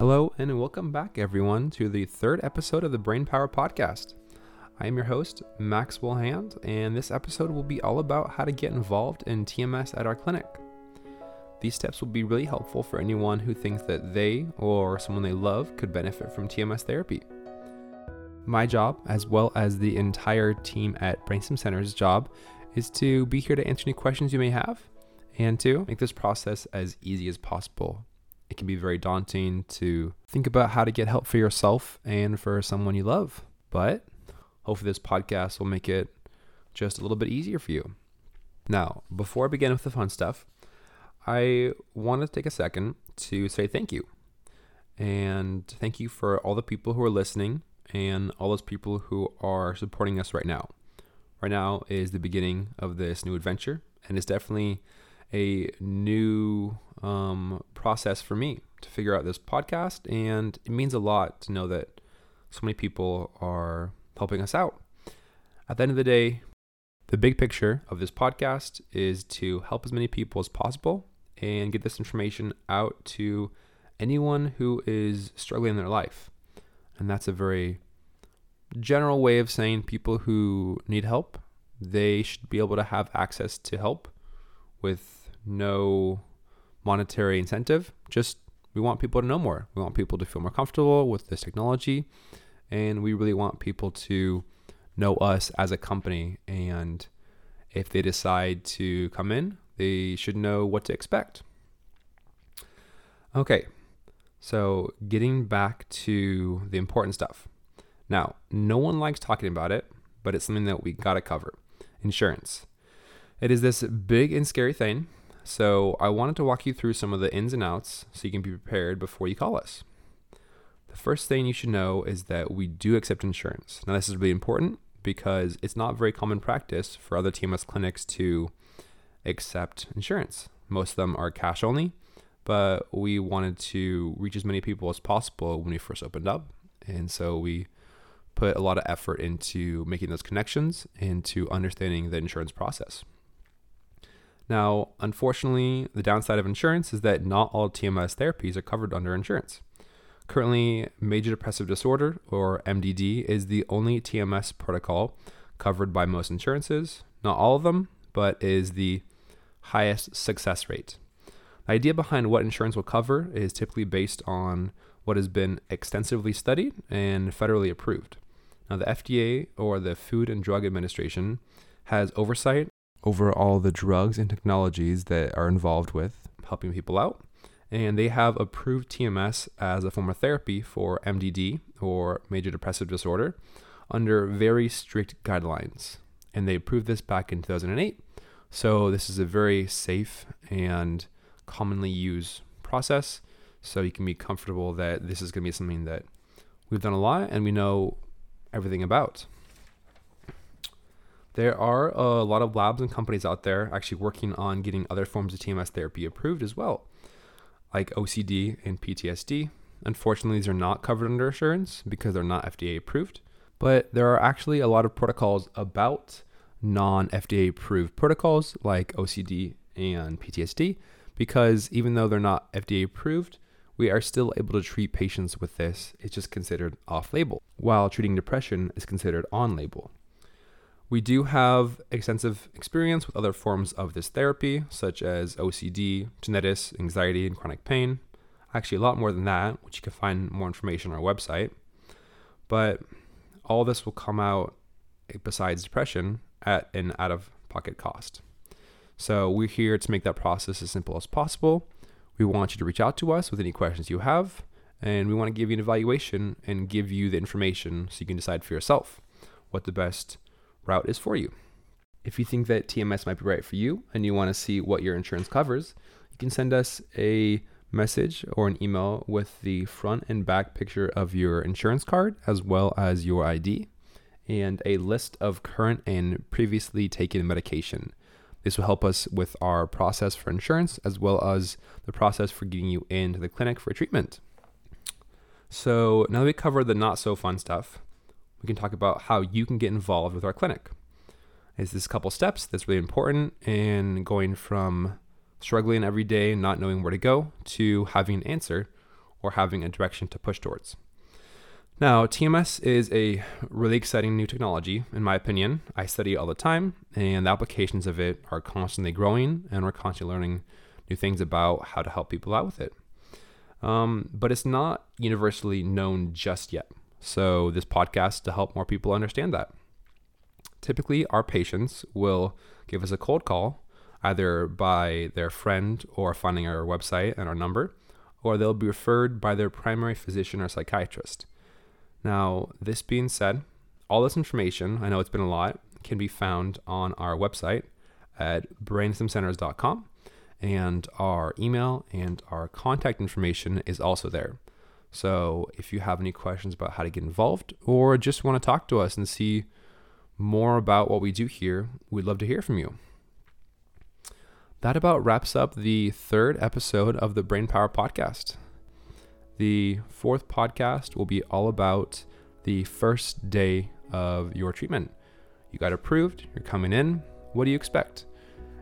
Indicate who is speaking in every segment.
Speaker 1: Hello, and welcome back, everyone, to the third episode of the Brain Power Podcast. I am your host, Maxwell Hand, and this episode will be all about how to get involved in TMS at our clinic. These steps will be really helpful for anyone who thinks that they or someone they love could benefit from TMS therapy. My job, as well as the entire team at Brainstem Center's job, is to be here to answer any questions you may have and to make this process as easy as possible. It can be very daunting to think about how to get help for yourself and for someone you love, but hopefully, this podcast will make it just a little bit easier for you. Now, before I begin with the fun stuff, I want to take a second to say thank you. And thank you for all the people who are listening and all those people who are supporting us right now. Right now is the beginning of this new adventure, and it's definitely a new um, process for me to figure out this podcast. And it means a lot to know that so many people are helping us out. At the end of the day, the big picture of this podcast is to help as many people as possible and get this information out to anyone who is struggling in their life. And that's a very general way of saying people who need help, they should be able to have access to help with no monetary incentive. Just we want people to know more. We want people to feel more comfortable with this technology. And we really want people to know us as a company. And if they decide to come in, they should know what to expect. Okay, so getting back to the important stuff. Now, no one likes talking about it, but it's something that we gotta cover insurance. It is this big and scary thing, so I wanted to walk you through some of the ins and outs so you can be prepared before you call us. The first thing you should know is that we do accept insurance. Now, this is really important because it's not very common practice for other TMS clinics to accept insurance. Most of them are cash only, but we wanted to reach as many people as possible when we first opened up. And so we put a lot of effort into making those connections and to understanding the insurance process. Now, unfortunately, the downside of insurance is that not all TMS therapies are covered under insurance. Currently, major depressive disorder, or MDD, is the only TMS protocol covered by most insurances. Not all of them, but is the highest success rate. The idea behind what insurance will cover is typically based on what has been extensively studied and federally approved. Now, the FDA, or the Food and Drug Administration, has oversight over all the drugs and technologies that are involved with helping people out. And they have approved TMS as a form of therapy for MDD, or major depressive disorder, under very strict guidelines. And they approved this back in 2008. So, this is a very safe and commonly used process. So, you can be comfortable that this is going to be something that we've done a lot and we know everything about. There are a lot of labs and companies out there actually working on getting other forms of TMS therapy approved as well, like OCD and PTSD. Unfortunately, these are not covered under insurance because they're not FDA approved. But there are actually a lot of protocols about non FDA approved protocols like OCD and PTSD because even though they're not FDA approved, we are still able to treat patients with this. It's just considered off label, while treating depression is considered on label. We do have extensive experience with other forms of this therapy, such as OCD, tinnitus, anxiety, and chronic pain. Actually, a lot more than that, which you can find more information on our website. But all this will come out, eh, besides depression, at an out of pocket cost. So we're here to make that process as simple as possible we want you to reach out to us with any questions you have, and we want to give you an evaluation and give you the information so you can decide for yourself what the best route is for you. If you think that TMS might be right for you and you want to see what your insurance covers, you can send us a message or an email with the front and back picture of your insurance card as well as your ID and a list of current and previously taken medication. This will help us with our process for insurance as well as the process for getting you into the clinic for treatment. So now that we covered the not so fun stuff, we can talk about how you can get involved with our clinic. It's this couple steps that's really important in going from struggling every day, and not knowing where to go, to having an answer, or having a direction to push towards. Now, TMS is a really exciting new technology, in my opinion. I study all the time, and the applications of it are constantly growing, and we're constantly learning new things about how to help people out with it. Um, but it's not universally known just yet. So, this podcast to help more people understand that. Typically, our patients will give us a cold call, either by their friend or finding our website and our number, or they'll be referred by their primary physician or psychiatrist. Now, this being said, all this information, I know it's been a lot, can be found on our website at brainstemcenters.com, and our email and our contact information is also there. So if you have any questions about how to get involved or just want to talk to us and see more about what we do here, we'd love to hear from you. That about wraps up the third episode of the Brain Power Podcast. The fourth podcast will be all about the first day of your treatment. You got approved, you're coming in. What do you expect?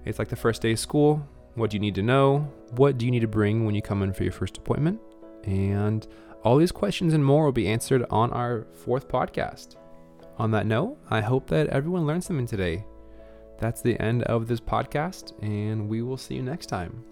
Speaker 1: It's like the first day of school. What do you need to know? What do you need to bring when you come in for your first appointment? And all these questions and more will be answered on our fourth podcast. On that note, I hope that everyone learned something today. That's the end of this podcast, and we will see you next time.